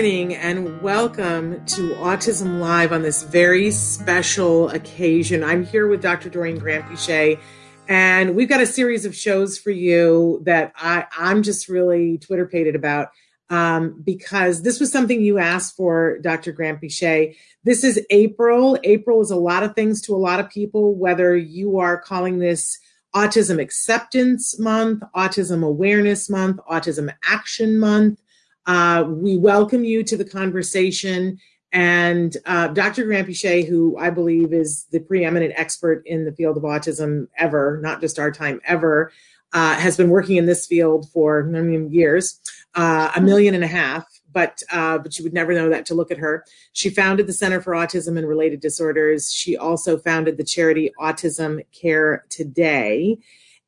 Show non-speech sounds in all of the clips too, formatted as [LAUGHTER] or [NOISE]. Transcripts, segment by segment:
Morning and welcome to Autism Live on this very special occasion. I'm here with Dr. Doreen Granpeesheh, and we've got a series of shows for you that I, I'm just really Twitter pated about um, because this was something you asked for, Dr. Granpeesheh. This is April. April is a lot of things to a lot of people, whether you are calling this Autism Acceptance Month, Autism Awareness Month, Autism Action Month uh, we welcome you to the conversation. And uh, Dr. Granpeesheh, who I believe is the preeminent expert in the field of autism ever, not just our time ever, uh, has been working in this field for I mean, years, uh, a million and a half. But uh, but you would never know that to look at her. She founded the Center for Autism and Related Disorders. She also founded the charity Autism Care Today,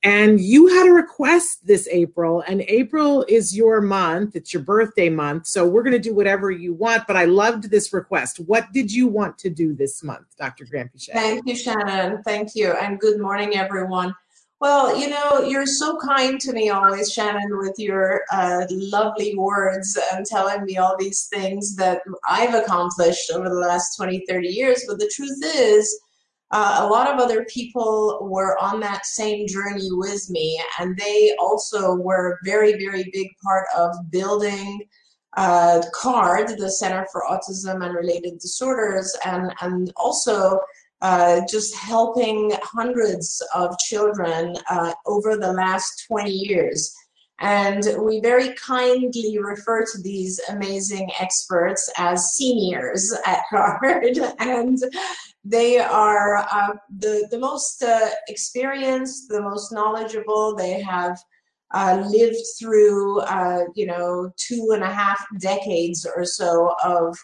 and you had a request this April, and April is your month. It's your birthday month. So we're going to do whatever you want. But I loved this request. What did you want to do this month, Dr. Granpeesheh? Thank you, Shannon. Thank you. And good morning, everyone. Well, you know, you're so kind to me always, Shannon, with your uh, lovely words and telling me all these things that I've accomplished over the last 20, 30 years. But the truth is, uh, a lot of other people were on that same journey with me, and they also were a very, very big part of building uh, CARD, the Center for Autism and Related Disorders, and, and also uh, just helping hundreds of children uh, over the last 20 years. And we very kindly refer to these amazing experts as seniors at [LAUGHS] CARD. and they are uh, the, the most uh, experienced, the most knowledgeable. They have uh, lived through, uh, you know, two and a half decades or so of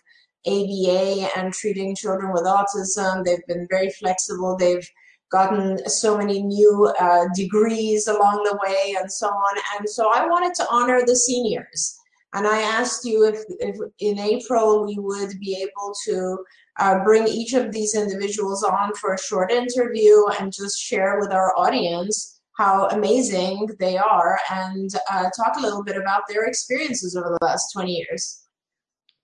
ABA and treating children with autism. They've been very flexible. They've gotten so many new uh, degrees along the way and so on. And so I wanted to honor the seniors. And I asked you if, if in April we would be able to uh, bring each of these individuals on for a short interview and just share with our audience how amazing they are and uh, talk a little bit about their experiences over the last 20 years.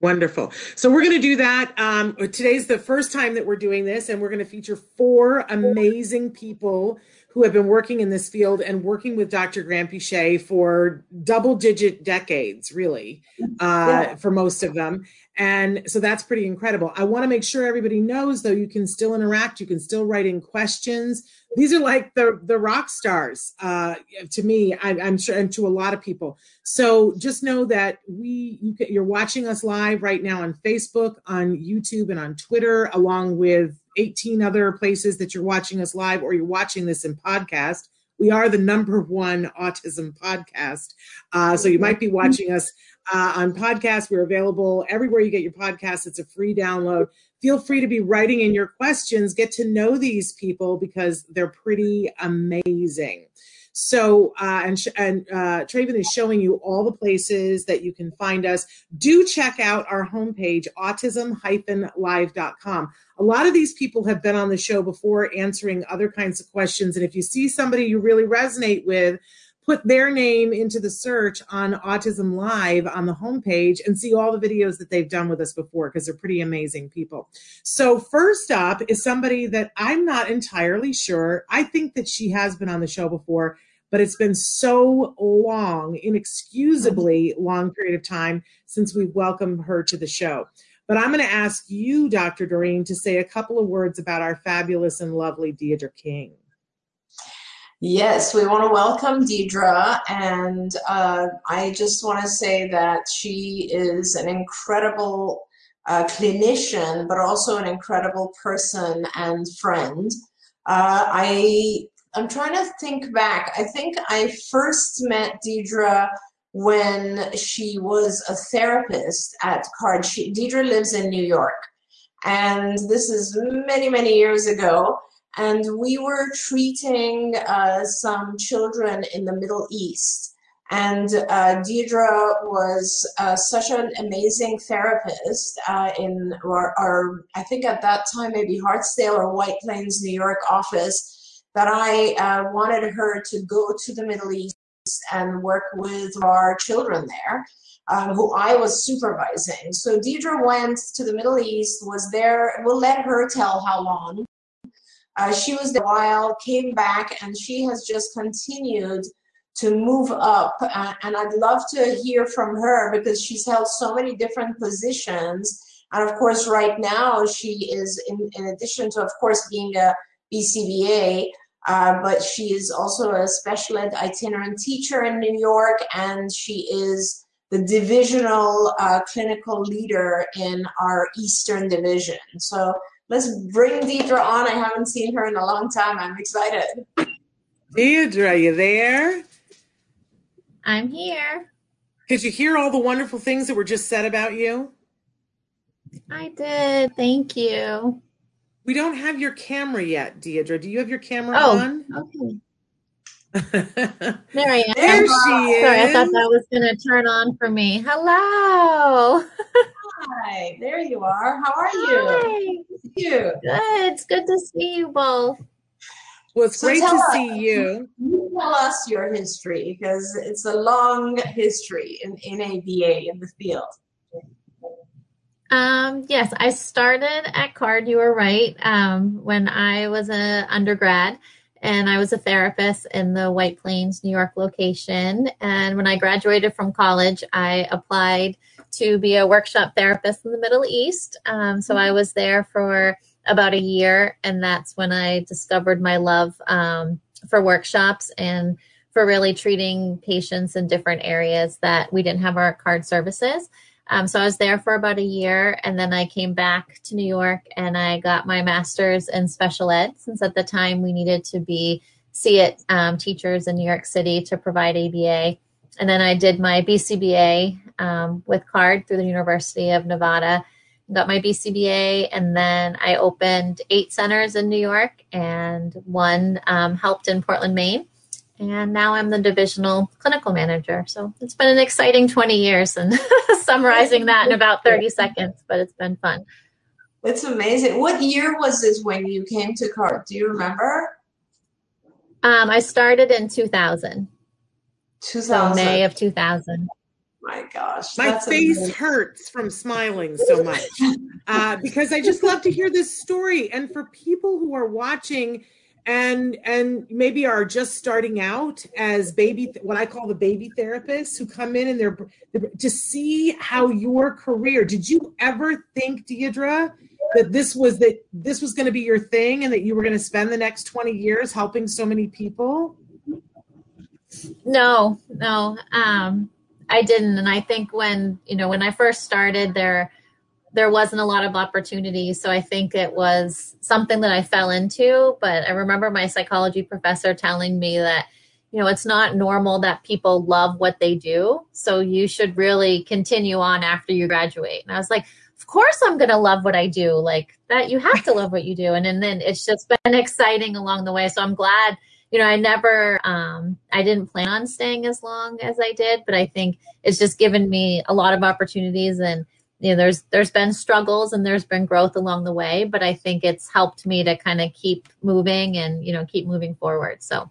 Wonderful. So we're going to do that. Um, today's the first time that we're doing this, and we're going to feature four amazing people who have been working in this field and working with Dr. Granpeesheh for double digit decades, really, uh, yeah. for most of them. And so that's pretty incredible. I want to make sure everybody knows, though, you can still interact, you can still write in questions. These are like the the rock stars uh, to me. I, am sure, and to a lot of people. So just know that we you can, you're watching us live right now on Facebook, on YouTube, and on Twitter, along with 18 other places that you're watching us live or you're watching this in podcast. We are the number one autism podcast. Uh, so you might be watching us uh, on podcast. We're available everywhere you get your podcast. It's a free download. Feel free to be writing in your questions. Get to know these people because they're pretty amazing. So, uh, and, and uh, Traven is showing you all the places that you can find us. Do check out our homepage, autism-live.com. A lot of these people have been on the show before answering other kinds of questions. And if you see somebody you really resonate with, put their name into the search on Autism Live on the homepage and see all the videos that they've done with us before because they're pretty amazing people. So, first up is somebody that I'm not entirely sure. I think that she has been on the show before, but it's been so long, inexcusably long period of time since we've welcomed her to the show. But I'm going to ask you, Dr. Doreen, to say a couple of words about our fabulous and lovely Deidre King. Yes, we want to welcome Deidre, and uh, I just want to say that she is an incredible uh, clinician, but also an incredible person and friend. Uh, I I'm trying to think back. I think I first met Deidre when she was a therapist at Card. She, Deidre lives in New York, and this is many many years ago and we were treating uh, some children in the Middle East. And uh, Deidre was uh, such an amazing therapist uh, in our, our, I think at that time, maybe Hartsdale or White Plains, New York office, that I uh, wanted her to go to the Middle East and work with our children there. Um, who I was supervising. So Deidre went to the Middle East, was there, we'll let her tell how long, uh, she was there a while, came back, and she has just continued to move up. Uh, and I'd love to hear from her because she's held so many different positions. And of course, right now she is, in, in addition to, of course, being a BCBA, uh, but she is also a special ed itinerant teacher in New York, and she is the divisional uh, clinical leader in our Eastern Division. So Let's bring Deidre on. I haven't seen her in a long time. I'm excited. Deidre, are you there? I'm here. Did you hear all the wonderful things that were just said about you? I did. Thank you. We don't have your camera yet, Deidre. Do you have your camera oh, on? Okay. [LAUGHS] there I am. There she is. Sorry, I thought that was going to turn on for me. Hello. [LAUGHS] Hi, there you are. How are you? Hi. You. Good. It's good to see you both. Well, it's so great to us, see you. You tell us your history because it's a long history in, in ABA in the field. Um, yes, I started at CARD. You were right. Um, when I was an undergrad, and I was a therapist in the White Plains, New York location. And when I graduated from college, I applied to be a workshop therapist in the Middle East. Um, so I was there for about a year, and that's when I discovered my love um, for workshops and for really treating patients in different areas that we didn't have our card services. Um, so I was there for about a year, and then I came back to New York and I got my master's in special ed. Since at the time we needed to be SEIT um, teachers in New York City to provide ABA, and then I did my BCBA um, with CARD through the University of Nevada. Got my BCBA, and then I opened eight centers in New York, and one um, helped in Portland, Maine and now I'm the divisional clinical manager. So it's been an exciting 20 years and [LAUGHS] summarizing that in about 30 seconds, but it's been fun. It's amazing. What year was this when you came to CARD? Do you remember? Um, I started in 2000. 2000. So May of 2000. My gosh. My face amazing. hurts from smiling so much uh, because I just love to hear this story. And for people who are watching, and and maybe are just starting out as baby what i call the baby therapists who come in and they're to see how your career did you ever think deidre that this was that this was going to be your thing and that you were going to spend the next 20 years helping so many people no no um i didn't and i think when you know when i first started there there wasn't a lot of opportunity. So I think it was something that I fell into. But I remember my psychology professor telling me that, you know, it's not normal that people love what they do. So you should really continue on after you graduate. And I was like, of course I'm going to love what I do. Like that, you have to love what you do. And, and then it's just been exciting along the way. So I'm glad you know, I never, um, I didn't plan on staying as long as I did, but I think it's just given me a lot of opportunities and you know there's there's been struggles and there's been growth along the way but i think it's helped me to kind of keep moving and you know keep moving forward. So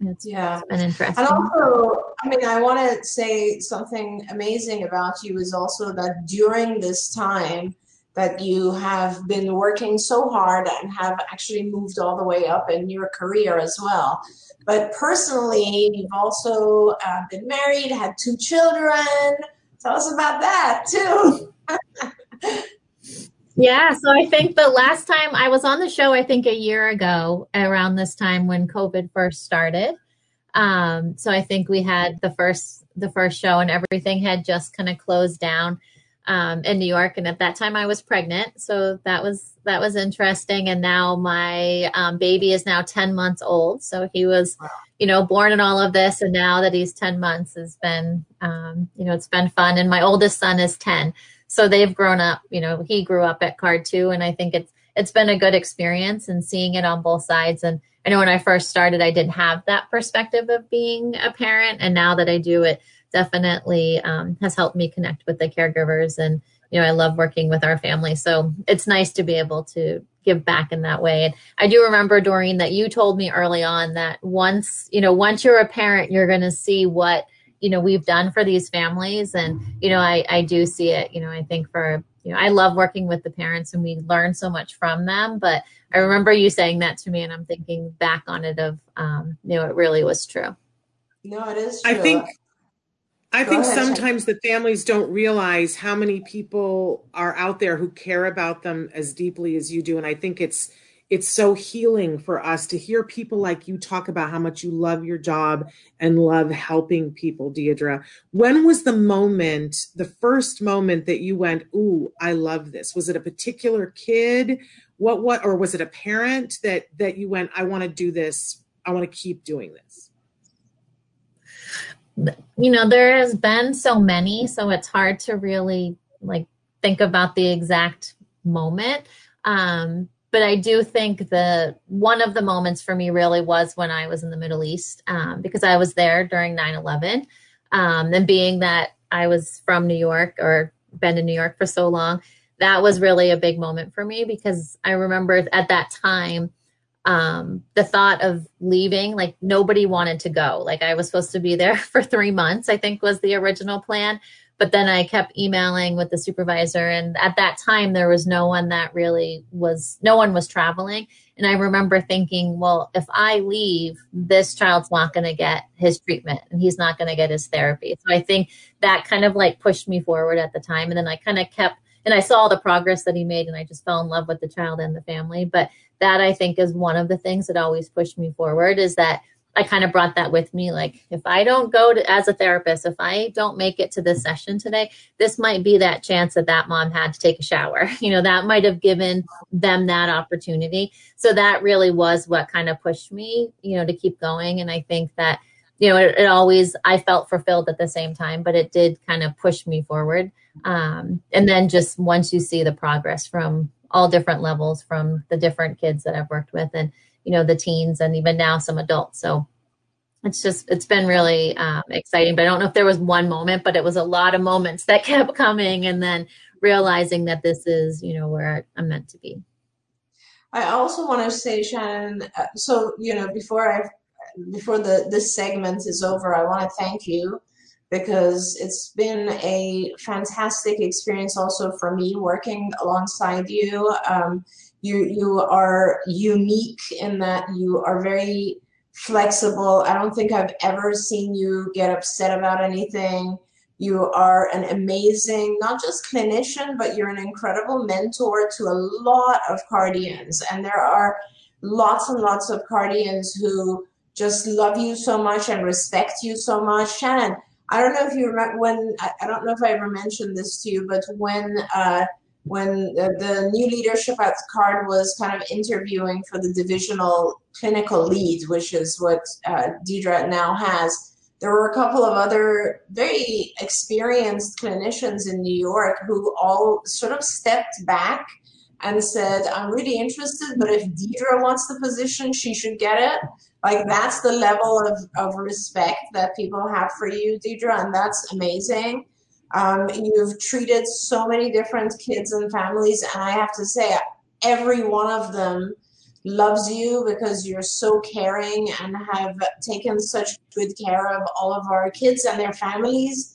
it's, yeah. it's been interesting. And also i mean i want to say something amazing about you is also that during this time that you have been working so hard and have actually moved all the way up in your career as well but personally you've also uh, been married had two children Tell us about that too. [LAUGHS] Yeah, so I think the last time I was on the show, I think a year ago, around this time when COVID first started. Um, so I think we had the first the first show, and everything had just kind of closed down um, in New York. And at that time, I was pregnant, so that was that was interesting. And now my um, baby is now ten months old, so he was, you know, born in all of this, and now that he's ten months, has been, um, you know, it's been fun. And my oldest son is ten so they've grown up you know he grew up at card too and i think it's it's been a good experience and seeing it on both sides and i know when i first started i didn't have that perspective of being a parent and now that i do it definitely um, has helped me connect with the caregivers and you know i love working with our family. So it's nice to be able to give back in that way. And i do remember doreen that you told me early on that once you know once you're a parent you're going to see what you know we've done for these families. And you know I, I do see it you know i think for you know i love working with the parents and we learn so much from them. But i remember you saying that to me and i'm thinking back on it of um you know it really was true. No it is true. i think I think ahead, sometimes the families don't realize how many people are out there who care about them as deeply as you do. And I think it's it's so healing for us to hear people like you talk about how much you love your job and love helping people, Deidre. When was the moment, the first moment that you went, "Ooh, I love this"? Was it a particular kid? What what or was it a parent that that you went, "I want to do this. I want to keep doing this"? You know, there has been so many, so it's hard to really like think about the exact moment. Um, but I do think the one of the moments for me really was when I was in the Middle East um, because I was there during 9 11. Um, and being that I was from New York or been in New York for so long, that was really a big moment for me because I remember at that time um, the thought of leaving, like nobody wanted to go. Like I was supposed to be there [LAUGHS] for three months, I think was the original plan. But then I kept emailing with the supervisor. And at that time, there was no one that really was, no one was traveling. And I remember thinking, well, if I leave, this child's not going to get his treatment and he's not going to get his therapy. So I think that kind of like pushed me forward at the time. And then I kind of kept, and I saw the progress that he made and I just fell in love with the child and the family. But that I think is one of the things that always pushed me forward is that I kind of brought that with me. Like, if I don't go to, as a therapist, if I don't make it to this session today, this might be that chance that that mom had to take a shower. [LAUGHS] You know, that might have given them that opportunity. So that really was what kind of pushed me, you know, to keep going. And I think that, you know, it, it always, I felt fulfilled at the same time, but it did kind of push me forward. Um, and then just once you see the progress from all different levels, from the different kids that I've worked with and, you know the teens and even now some adults. So it's just it's been really um, exciting but i don't know if there was one moment but it was a lot of moments that [LAUGHS] kept coming and then realizing that this is you know where i'm meant to be. I also want to say shannon uh, so you know before i before the this segment is over i want to thank you because it's been a fantastic experience also for me working alongside you um, you you are unique in that you are very flexible. I don't think I've ever seen you get upset about anything. You are an amazing, not just clinician, but you're an incredible mentor to a lot of cardians. And there are lots and lots of cardians who just love you so much and respect you so much. Shannon, I don't know if you remember when, I don't know if I ever mentioned this to you, but when uh, when the, the new leadership at CARD was kind of interviewing for the divisional clinical lead, which is what uh, Deidre now has, there were a couple of other very experienced clinicians in New York who all sort of stepped back and said, I'm really interested, but if Deidre wants the position, she should get it. Like that's the level of, of respect that people have for you, Deidre, and that's amazing. Um, you've treated so many different kids and families, and I have to say, every one of them loves you because you're so caring and have taken such good care of all of our kids and their families.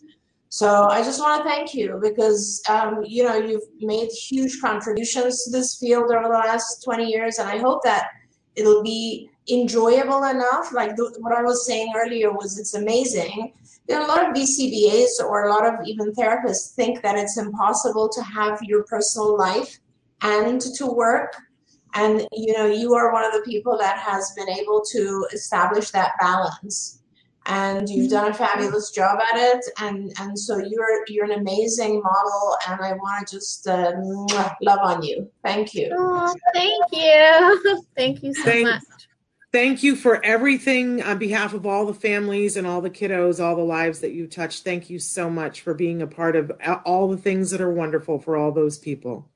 So I just want to thank you because um, you know you've made huge contributions to this field over the last 20 years, and I hope that it'll be enjoyable enough. Like the, what I was saying earlier was it's amazing. A lot of BCBAs or a lot of even therapists think that it's impossible to have your personal life and to work. And you know, you are one of the people that has been able to establish that balance and you've done a fabulous job at it. And and so you're you're an amazing model and i want to just uh, love on you. Thank you. Oh, thank you. [LAUGHS] Thank you so thank, much. thank you for everything on behalf of all the families and all the kiddos all the lives that you touched. Thank you so much for being a part of all the things that are wonderful for all those people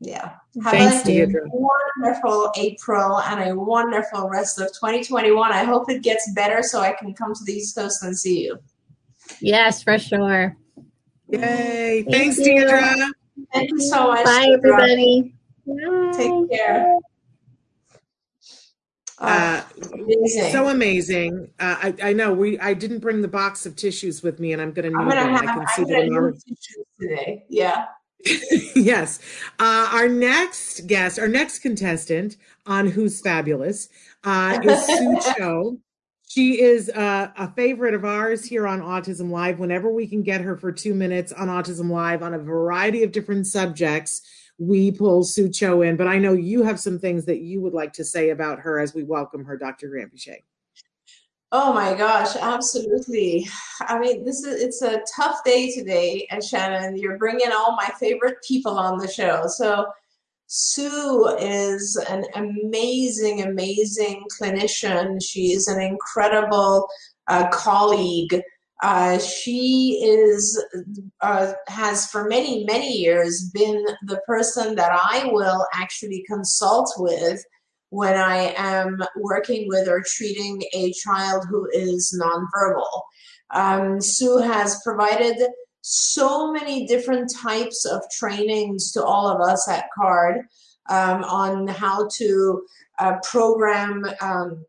yeah. Have Thanks, a Deidre. wonderful April and a wonderful rest of 2021. I hope it gets better so I can come to the East Coast and see you. Yes, for sure. Yay. Thank Thanks, you. Deidre. Thank you so much. Bye, Deidre. everybody. Bye. Take care. Uh, amazing. So amazing. Uh, I, I know we. I didn't bring the box of tissues with me, and I'm going to need them. Have, I can see them. tissues today. Yeah. [LAUGHS] yes. Uh, our next guest, our next contestant on Who's Fabulous uh, is Sue [LAUGHS] Cho. She is uh, a favorite of ours here on Autism Live. Whenever we can get her for two minutes on Autism Live on a variety of different subjects, we pull Sue Cho in. But I know you have some things that you would like to say about her as we welcome her, Dr. Granpeesheh. Oh my gosh, absolutely. I mean, this is it's a tough day today, and Shannon, you're bringing all my favorite people on the show. So Sue is an amazing, amazing clinician. She is an incredible uh, colleague. Uh, she is uh, has for many many years been the person that I will actually consult with when I am working with or treating a child who is nonverbal. Um, Sue has provided so many different types of trainings to all of us at CARD um, on how to uh, program um,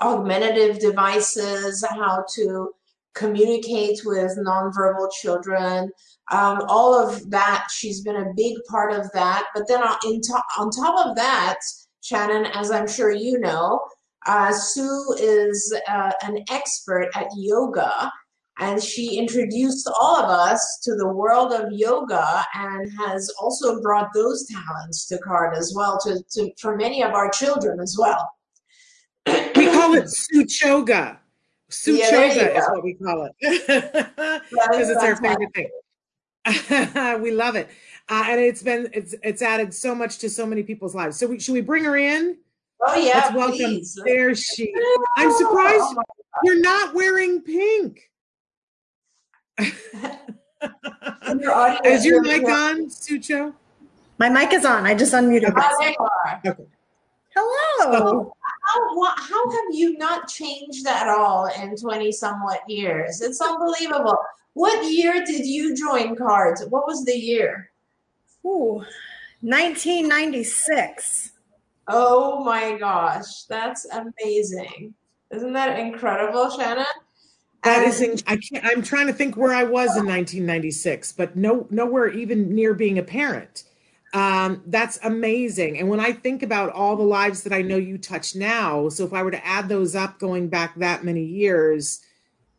augmentative devices, how to communicate with nonverbal children. Um, all of that, she's been a big part of that. But then on, to- on top of that, Shannon, as I'm sure you know, uh, Sue is uh, an expert at yoga, and she introduced all of us to the world of yoga and has also brought those talents to CARD as well, to, to for many of our children as well. We call it Suchoga. Suchoga yeah, is what we call it [LAUGHS] because it's our favorite thing. [LAUGHS] we love it uh, and it's been it's it's added so much to so many people's lives. So we, should we bring her in? Oh yeah, Let's welcome. Please. There she. I'm surprised oh, you're not wearing pink. [LAUGHS] is your mic on, Sucho? My mic is on. I just unmuted. Oh, okay. Hello. how, how have you not changed at all in 20 somewhat years? It's unbelievable. What year did you join cards? What was the year? Ooh, 1996. Oh my gosh, that's amazing. Isn't that incredible, Shannon? That is, in, I can't, I'm trying to think where I was in 1996, but no, nowhere even near being a parent. Um, that's amazing. And when I think about all the lives that I know you touch now, so if I were to add those up going back that many years,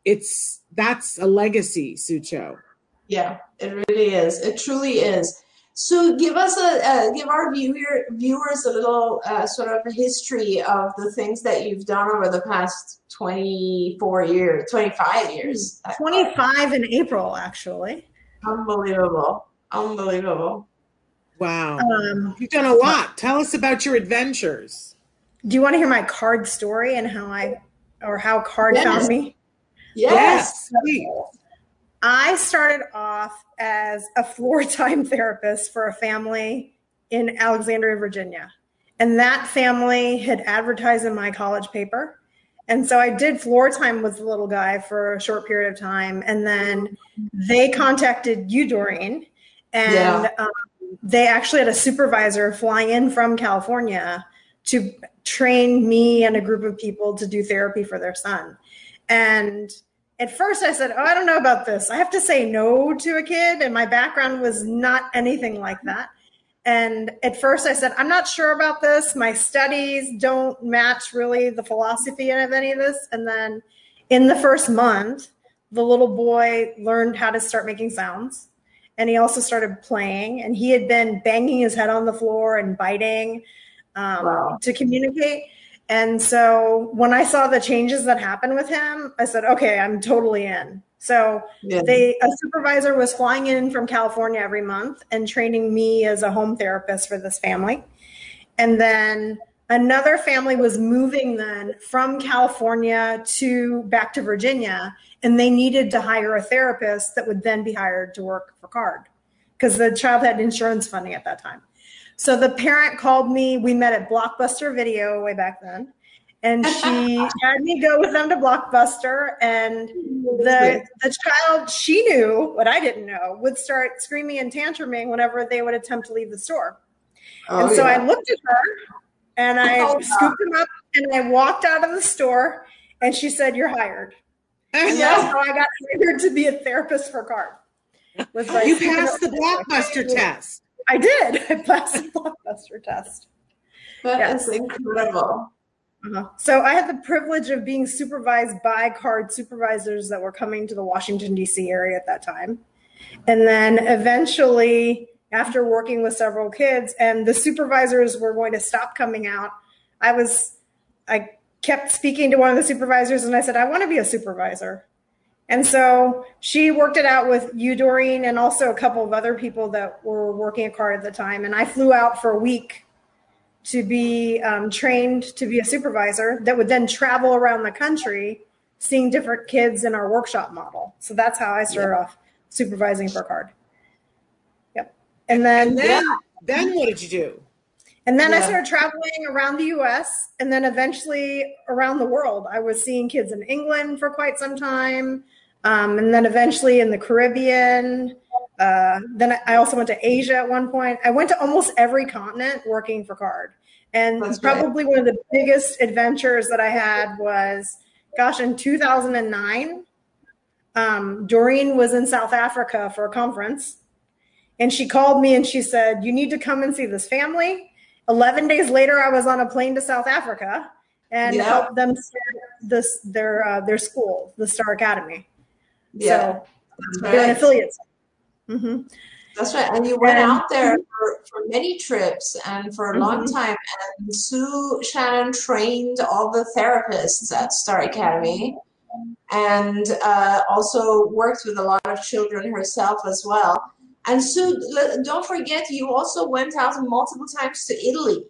it's that's a legacy, Sucho. Yeah, it really is. It truly is. So give us a uh, give our viewer viewers a little uh, sort of a history of the things that you've done over the past 24 years, 25 years. 25 in April, actually. Unbelievable. Unbelievable. Wow. Um, You've done a lot. Tell us about your adventures. Do you want to hear my card story and how I or how card yes. found me? Yes. yes. I started off as a floor time [LAUGHS] therapist for a family in Alexandria, Virginia. And that family had advertised in my college paper. And so I did floor time with the little guy for a short period of time. And then they contacted you, Doreen. And yeah. um, they actually had a supervisor flying in from California to train me and a group of people to do therapy for their son. And at first I said, Oh, I don't know about this. I have to say no to a kid. And my background was not anything like that. And at first I said, I'm not sure about this. My studies don't match really the philosophy of any of this. And then in the first month, the little boy learned how to start making sounds. And he also started playing. And he had been banging his head on the floor and biting um, wow. to communicate. And so when I saw the changes that happened with him, I said, okay, I'm totally in. So yeah. they a supervisor was flying in from California every month and training me as a home therapist for this family. And then another family was moving then from California to back to Virginia and they needed to hire a therapist that would then be hired to work for card because the child had insurance funding at that time. So the parent called me. We met at Blockbuster Video way back then. And she [LAUGHS] had me go with them to Blockbuster. And the, the child, she knew what I didn't know, would start screaming and tantruming whenever they would attempt to leave the store. Oh, and so yeah. I looked at her and I oh, scooped him up and I walked out of the store. And she said, You're hired. And [LAUGHS] that's how I got hired to be a therapist for card. [LAUGHS] you passed the Blockbuster test. I did. [LAUGHS] I passed the blockbuster test. That yes. is incredible. Uh-huh. So I had the privilege of being supervised by card supervisors that were coming to the Washington D.C. area at that time, and then eventually, after working with several kids, and the supervisors were going to stop coming out, I was, I kept speaking to one of the supervisors, and I said, I want to be a supervisor. And so she worked it out with you, Doreen, and also a couple of other people that were working at CARD at the time. And I flew out for a week to be um, trained to be a supervisor that would then travel around the country seeing different kids in our workshop model. So that's how I started yep. off supervising for CARD. Yep. And then, and then, then what did you do? And then yeah. I started traveling around the US and then eventually around the world. I was seeing kids in England for quite some time. Um, and then eventually in the Caribbean. Uh, then I also went to Asia at one point. I went to almost every continent working for Card. And That's probably one of the biggest adventures that I had was, gosh, in 2009, um, Doreen was in South Africa for a conference. And she called me and she said, You need to come and see this family. 11 days later, I was on a plane to South Africa and yep. helped them start this, their, uh, their school, the Star Academy. Yeah. So they're an affiliate. Mm-hmm. That's right. And you went and, out there for, for, many trips and for a mm-hmm. long time. And Sue Shannon trained all the therapists at Star Academy and uh, also worked with a lot of children herself as well. And Sue, don't forget, you also went out multiple times to Italy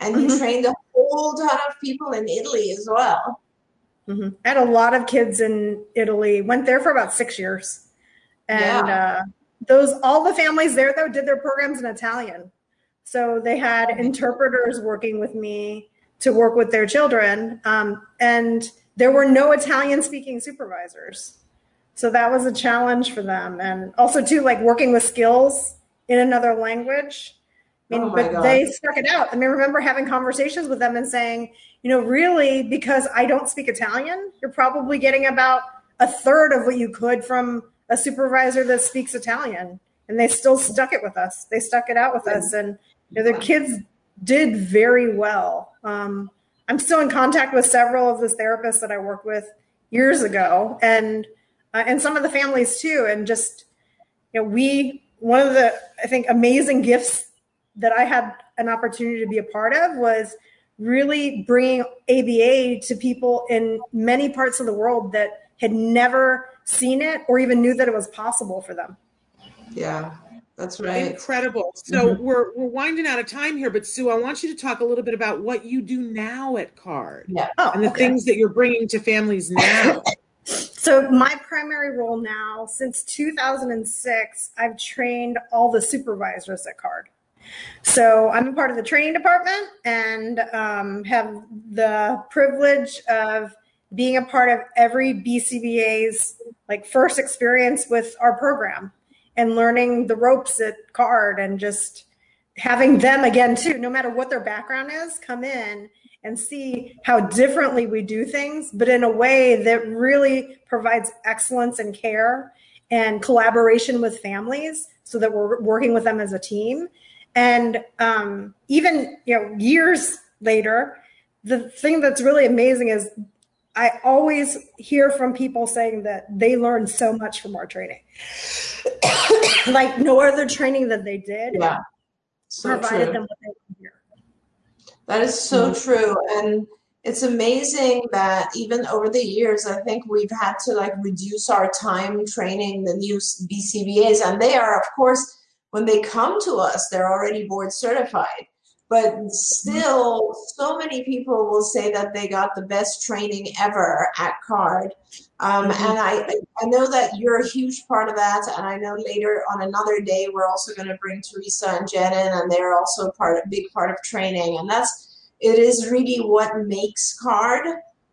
and you mm-hmm. trained a whole ton of people in Italy as well. Mm-hmm. I had a lot of kids in Italy. Went there for about six years, and yeah. uh, those all the families there though did their programs in Italian. So they had interpreters working with me to work with their children, um, and there were no Italian speaking supervisors. So that was a challenge for them, and also too like working with skills in another language. I mean, oh but God. they stuck it out. I mean, remember having conversations with them and saying, you know, really, because I don't speak Italian, you're probably getting about a third of what you could from a supervisor that speaks Italian. And they still stuck it with us. They stuck it out with us. And you know, the kids did very well. Um, I'm still in contact with several of the therapists that I worked with years ago and uh, and some of the families too. And just, you know, we, one of the, I think, amazing gifts that I had an opportunity to be a part of was really bringing ABA to people in many parts of the world that had never seen it or even knew that it was possible for them. Yeah, that's right. Incredible. So mm-hmm. we're we're winding out of time here, but Sue, I want you to talk a little bit about what you do now at Card. Yeah. Oh, and the okay. things that you're bringing to families now. [COUGHS] so my primary role now since 2006, I've trained all the supervisors at Card. So I'm a part of the training department and um, have the privilege of being a part of every BCBA's like first experience with our program and learning the ropes at card and just having them again too no matter what their background is come in and see how differently we do things but in a way that really provides excellence and care and collaboration with families so that we're working with them as a team And um, even you know years later, the thing that's really amazing is I always hear from people saying that they learned so much from our training, [COUGHS] like no other training that they did. Yeah, so provided true. them what they could hear. That is so Mm-hmm. true. And it's amazing that even over the years, I think we've had to like reduce our time training the new BCBAs. And they are, of course, when they come to us, they're already board certified. But still, so many people will say that they got the best training ever at CARD. Um, Mhm. And I, I know that you're a huge part of that. And I know later on another day, we're also going to bring Teresa and Jen in, and they're also part, a big part of training. And that's it is really what makes card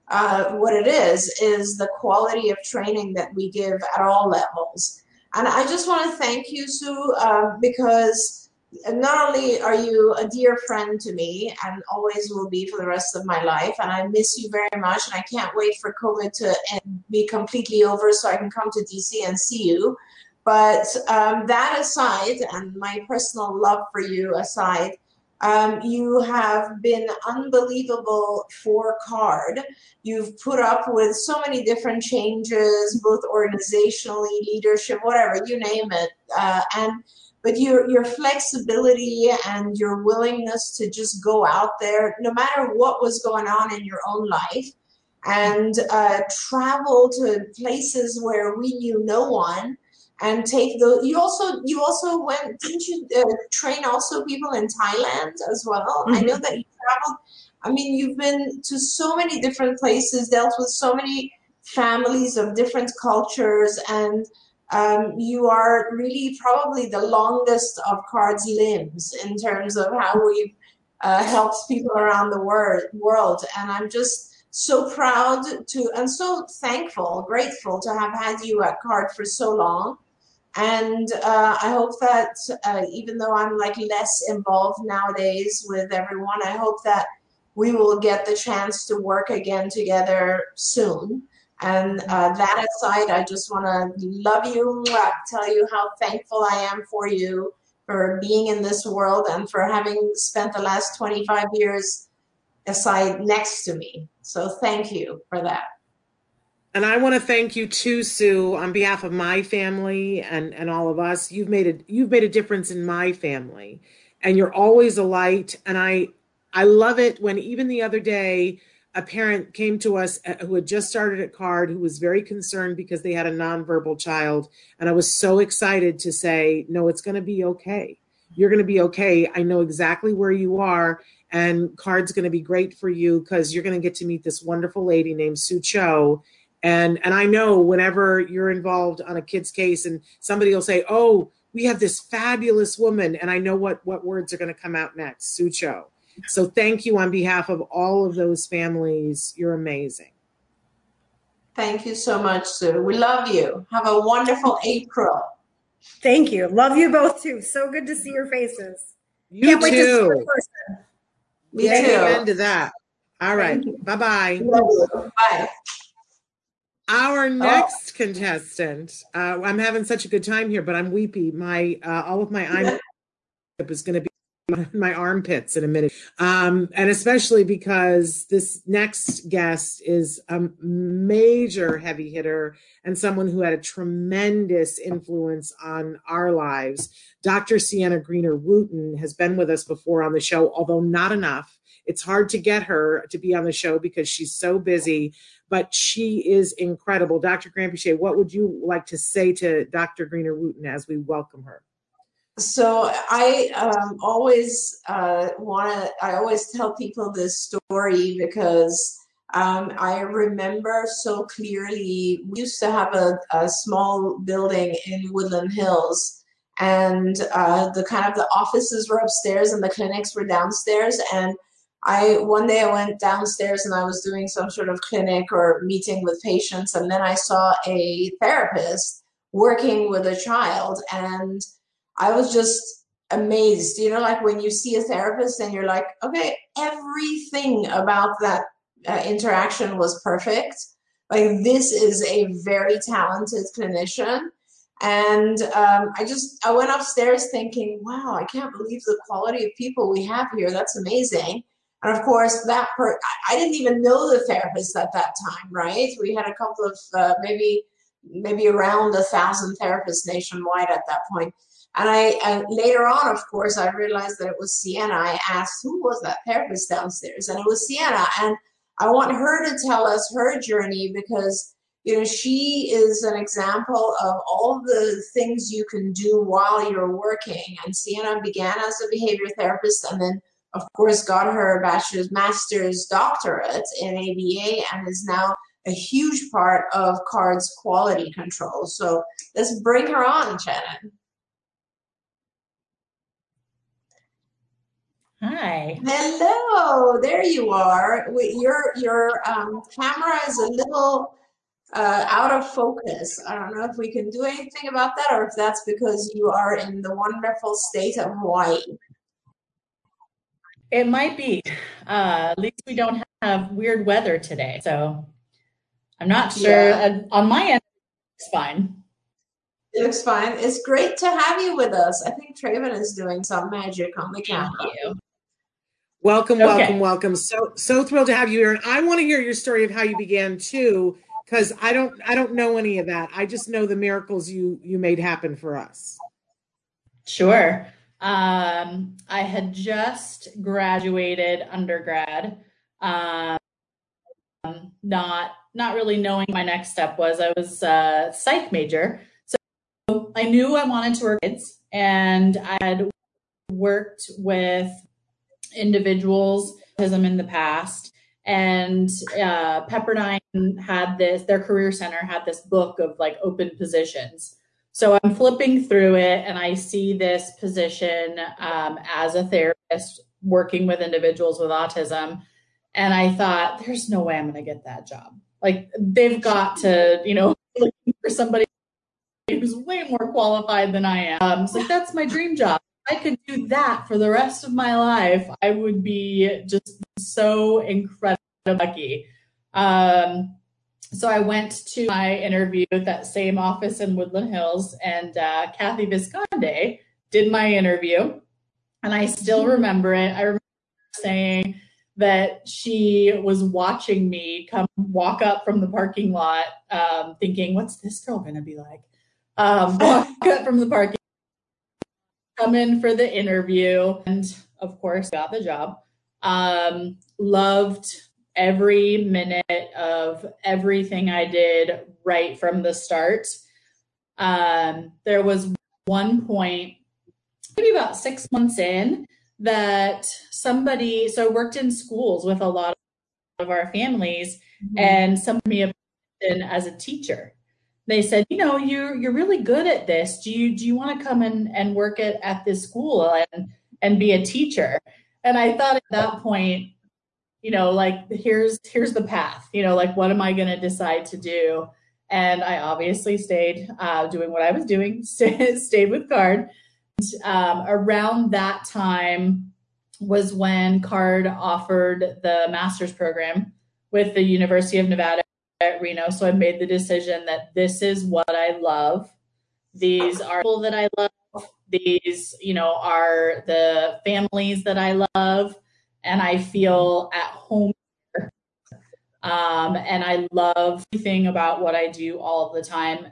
uh, what it is is the quality of training that we give at all levels and i just want to thank you sue uh, because not only are you a dear friend to me and always will be for the rest of my life and i miss you very much and i can't wait for covid to end, be completely over so i can come to dc and see you. But um, that aside and my personal love for you aside um, you have been unbelievable for card. You've put up with so many different changes both organizationally leadership whatever you name it uh, and but your your flexibility and your willingness to just go out there no matter what was going on in your own life and uh, travel to places where we knew no one and take the you also you also went didn't you uh, train also people in thailand as well? I know that you traveled i mean you've been to so many different places dealt with so many families of different cultures and um, you are really probably the longest of cards limbs in terms of how we've uh, helped people around the wor- world. And i'm just so proud to and so thankful grateful to have had you at card for so long and uh, I hope that uh, even though I'm like less involved nowadays with everyone, I hope that we will get the chance to work again together soon. And uh, that aside, I just want to love you, tell you how thankful I am for you for being in this world and for having spent the last 25 years aside next to me. So thank you for that. And I want to thank you too, Sue, on behalf of my family and, and all of us. You've made a you've made a difference in my family, and you're always a light. And I I love it when even the other day a parent came to us uh, who had just started at Card who was very concerned because they had a nonverbal child, and I was so excited to say, no, it's going to be okay. You're going to be okay. I know exactly where you are, and Card's going to be great for you because you're going to get to meet this wonderful lady named Sue Cho and and i know whenever you're involved on a kid's case and somebody will say oh we have this fabulous woman and i know what what words are going to come out next sucho so thank you on behalf of all of those families you're amazing Thank you so much, Sue. We love you. Have a wonderful April. Thank you. Love you both too. So good to see your faces. you Can't wait to see you too in person. Me yeah, too. amen to that all right bye-bye Love you. Bye. Our next contestant, uh, I'm having such a good time here, but I'm weepy. My uh, all of my eye is going to be [LAUGHS] my armpits in a minute, um, and especially because this next guest is a major heavy hitter and someone who had a tremendous influence on our lives. Dr. Sienna Greener Wooten has been with us before on the show, although not enough. It's hard to get her to be on the show because she's so busy but she is incredible. Dr. Granpeesheh, what would you like to say to Dr. Greener Wooten as we welcome her? So I um, always uh, want to. I always tell people this story because um, I remember so clearly. We used to have a, a small building in Woodland Hills, and uh, the kind of the offices were upstairs and the clinics were downstairs. And I one day I went downstairs and I was doing some sort of clinic or meeting with patients, and then I saw a therapist working with a child, and I was just amazed. You know, like when you see a therapist and you're like, okay, everything about that uh, interaction was perfect. Like this is a very talented clinician. And um, I just I went upstairs thinking, wow, I can't believe the quality of people we have here. That's amazing. And of course, that per- I didn't even know the therapist at that time, right? We had a couple of uh, maybe maybe around a thousand therapists nationwide at that point. And I and later on, of course, I realized that it was Sienna. I asked who was that therapist downstairs, and it was Sienna. And I want her to tell us her journey because you know she is an example of all the things you can do while you're working. And Sienna began as a behavior therapist, and then of course got her bachelor's, master's, doctorate in ABA, and is now a huge part of CARD's quality control. So let's bring her on, Shannon. Hi. Hello, there you are. Your your um, camera is a little uh, out of focus. I don't know if we can do anything about that, or if that's because you are in the wonderful state of Hawaii. It might be. Uh, at least we don't have weird weather today, so I'm not sure. Yeah. Uh, on my end, it's fine. It looks fine. It's great to have you with us. I think Traven is doing some magic on the camera. Thank you. Welcome, Okay. welcome, welcome. So so thrilled to have you here. And I want to hear your story of how you began too, because I don't I don't know any of that. I just know the miracles you you made happen for us. Sure. Um, I had just graduated undergrad. Um, not not really knowing my next step was. I was a psych major, so I knew I wanted to work with kids, and I had worked with individuals autism in the past. And uh, Pepperdine had this, their career center had this book of like open positions. So I'm flipping through it and I see this position um, as a therapist working with individuals with autism. And I thought, there's no way I'm going to get that job. Like they've got to, you know, [LAUGHS] looking for somebody who's way more qualified than I am. Um, so that's my dream job. I could do that for the rest of my life. I would be just so incredibly lucky. Um, so I went to my interview at that same office in Woodland Hills, and uh, Kathy Visconde did my interview, and I still remember it. I remember saying that she was watching me come walk up from the parking lot, um, thinking, "What's this girl going to be like?" Um, [LAUGHS] walk up from the parking, come in for the interview, and of course, got the job. Um, loved every minute of everything I did right from the start. Um, there was one point, maybe about six months in, that somebody, so I worked in schools with a lot of our families, and somebody as a teacher. They said, you know, you're you're really good at this. Do you do you want to come in and work at, at this school and and be a teacher? And I thought at that point, you know, like here's here's the path. You know, like what am I going to decide to do? And I obviously stayed uh, doing what I was doing, [LAUGHS] stayed with Card. Um, around that time was when Card offered the master's program with the University of Nevada at Reno. So I made the decision that this is what I love. These are people that I love. These, you know, are the families that I love and I feel at home. Um, and I love everything about what I do all the time.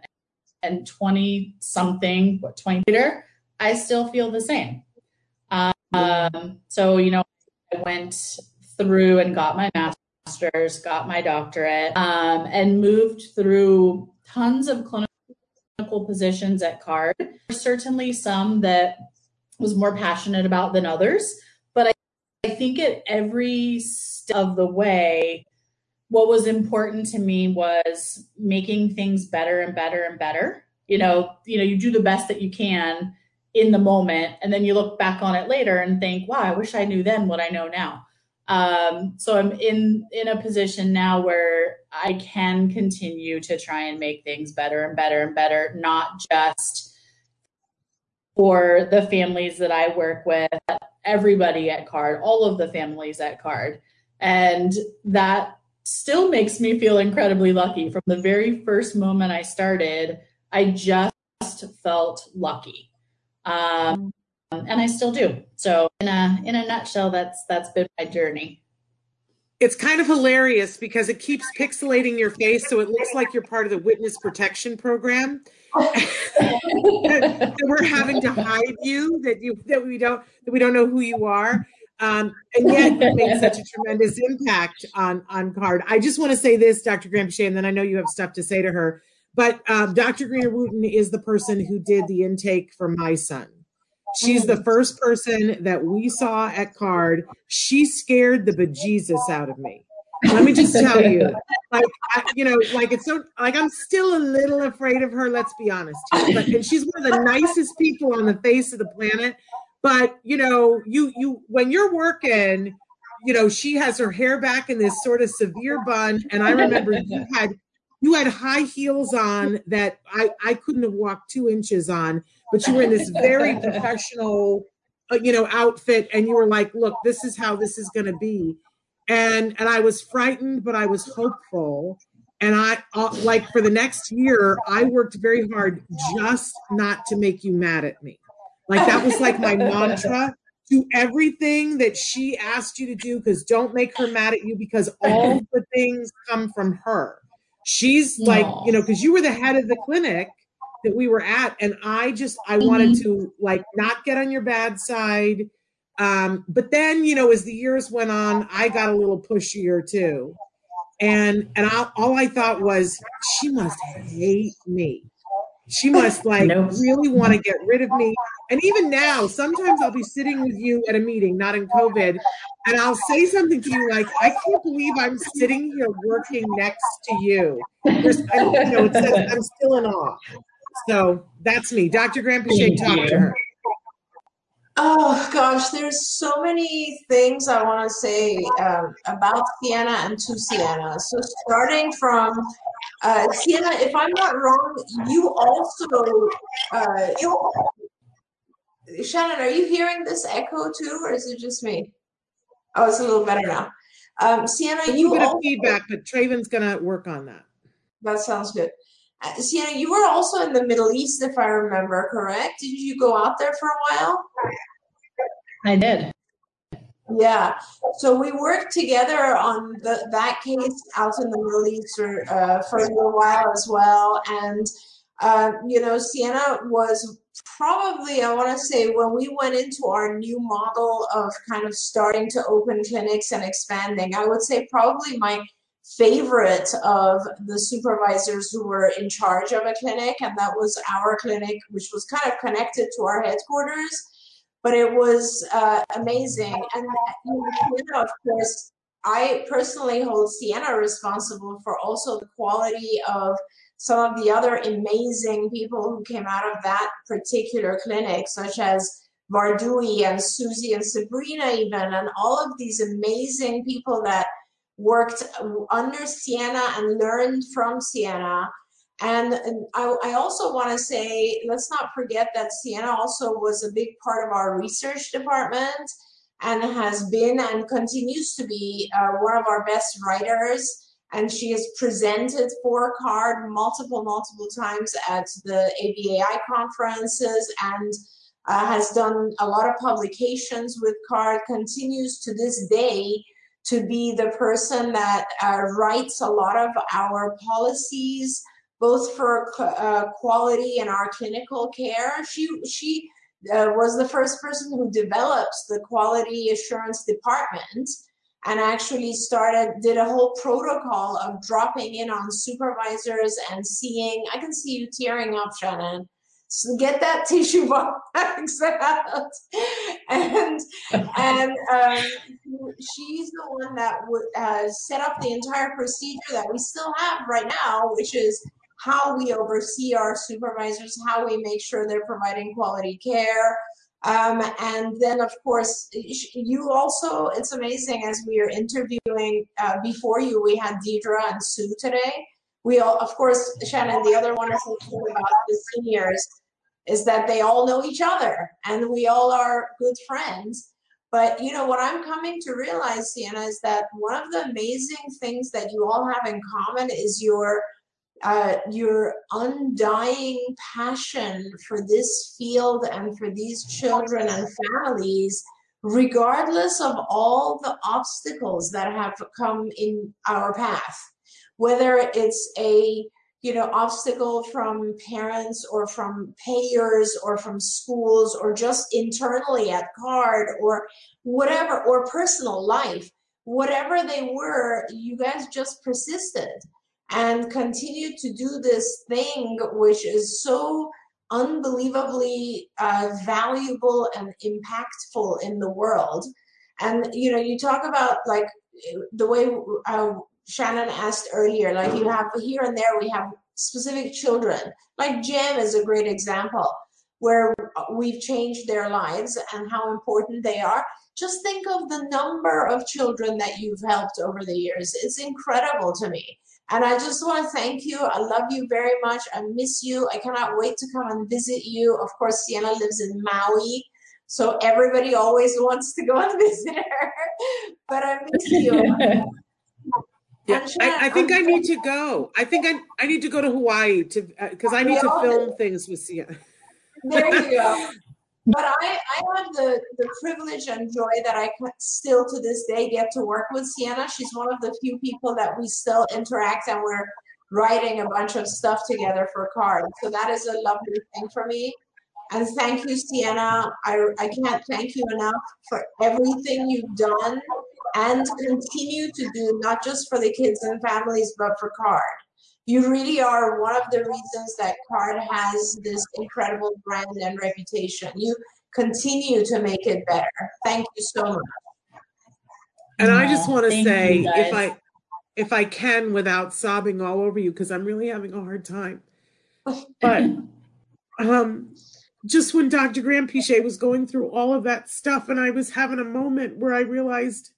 And 20 something, what, 20 later, I still feel the same. Um, so, you know, I went through and got my master's, got my doctorate, um, and moved through tons of clinical positions at CARD. Certainly some that was more passionate about than others, I, think at every step of the way, what was important to me was making things better and better and better. You know, you know, you do the best that you can in the moment, and then you look back on it later and think, "Wow, I wish I knew then what I know now." Um, so I'm in in a position now where I can continue to try and make things better and better and better, not just for the families that I work with, everybody at Card, all of the families at Card. And that still makes me feel incredibly lucky. From the very first moment I started, I just felt lucky. Um, and I still do. So in a in a nutshell, that's that's been my journey. It's kind of hilarious because it keeps pixelating your face so it looks like you're part of the witness protection program. That we're having to hide you that you that we don't that we don't know who you are. Um, and yet you made such a tremendous impact on on card. I just want to say this, Dr. Granpeesheh, and then I know you have stuff to say to her. But um, Dr. Greener Wooten is the person who did the intake for my son. She's the first person that we saw at Card. She scared the bejesus out of me. Let me just tell you, [LAUGHS] like I, you know, like it's so like I'm still a little afraid of her. Let's be honest, but and she's one of the nicest people on the face of the planet. But you know, you you when you're working, you know, she has her hair back in this sort of severe bun, and I remember you [LAUGHS] had you had high heels on that I I couldn't have walked two inches on but you were in this very [LAUGHS] professional, uh, you know, outfit, and you were like, "Look, this is how this is going to be," and and I was frightened, but I was hopeful. And I uh, like for the next year, I worked very hard just not to make you mad at me. Like that was like my mantra. Do everything that she asked you to do because don't make her mad at you because all [LAUGHS] the things come from her. She's like, you know, because you were the head of the clinic that we were at and i just i mm-hmm. wanted to like not get on your bad side um but then you know as the years went on i got a little pushier too and and I, all i thought was she must hate me she must like [LAUGHS] nope. really want to get rid of me and even now sometimes i'll be sitting with you at a meeting not in covid and i'll say something to you like i can't believe i'm sitting here working next to you There's, and, you know, it says i'm still in awe so that's me. Dr. Granpeesheh, talk to her. Oh gosh, there's so many things I want to say um, about Sienna and to Sienna. So starting from uh, Sienna, if I'm not wrong, you also uh, you, Shannon, are you hearing this echo too, or is it just me? Oh, it's a little better now. Um, Sienna, you a bit also, of feedback, but Traven's gonna work on that. That sounds good. Uh, Sienna, you were also in the Middle East, if I remember correct. Did you go out there for a while? I did. Yeah. So we worked together on the, that case out in the Middle East for, uh, for a little while as well. And, uh, you know, Sienna was probably, I want to say, when we went into our new model of kind of starting to open clinics and expanding, I would say probably my favorite of the supervisors who were in charge of a clinic, and that was our clinic, which was kind of connected to our headquarters. But it was uh, amazing. And of course, I personally hold Sienna responsible for also the quality of some of the other amazing people who came out of that particular clinic, such as Vardui and Susie and Sabrina even, and all of these amazing people that worked under Sienna and learned from Sienna. And I, I also want to say, let's not forget that Sienna also was a big part of our research department and has been and continues to be uh, one of our best writers. And she has presented for CARD multiple, multiple times at the ABAI conferences and uh, has done a lot of publications with CARD, continues to this day to be the person that uh, writes a lot of our policies, both for uh, quality and our clinical care. She, she uh, was the first person who developed the quality assurance department and actually started, did a whole protocol of dropping in on supervisors and seeing, I can see you tearing up, Shannon so get that tissue [LAUGHS] box out. and and um, she's the one that would uh, set up the entire procedure that we still have right now, which is how we oversee our supervisors, how we make sure they're providing quality care. Um, and then, of course, you also, it's amazing as we are interviewing uh, before you, we had Deidre and Sue today we all, of course, Shannon, the other wonderful thing about the seniors is that they all know each other and we all are good friends. But you know what I'm coming to realize, Sienna, is that one of the amazing things that you all have in common is your uh, your undying passion for this field and for these children and families, regardless of all the obstacles that have come in our path. Whether it's a you know obstacle from parents or from payers or from schools or just internally at card or whatever or personal life whatever they were you guys just persisted and continue to do this thing which is so unbelievably uh, valuable and impactful in the world. And you know you talk about like the way uh, shannon asked earlier like you have here and there we have specific children like jim is a great example where we've changed their lives and how important they are just think of the number of children that you've helped over the years it's incredible to me and I just want to thank you. I love you very much. I miss you. I cannot wait to come and visit you. Of course, Sienna lives in Maui. So everybody always [LAUGHS] wants to go and visit her. but I miss you. [LAUGHS] Yeah, I, I, think I need to go. I think I I need to go to Hawaii to because uh, I need to film things with Sienna. there you go. [LAUGHS] But I, I have the, the privilege and joy that I still to this day get to work with Sienna. She's one of the few people that we still interact and we're writing a bunch of stuff together for cards. So that is a lovely thing for me. And thank you, Sienna. I, I can't thank you enough for everything you've done and continue to do, not just for the kids and families, but for CARD. You really are one of the reasons that card has this incredible brand and reputation. You continue to make it better. Thank you so much. And i just want to say if i if i can without sobbing all over you because i'm really having a hard time. But [LAUGHS] um just when dr Granpeesheh was going through all of that stuff and i was having a moment where i realized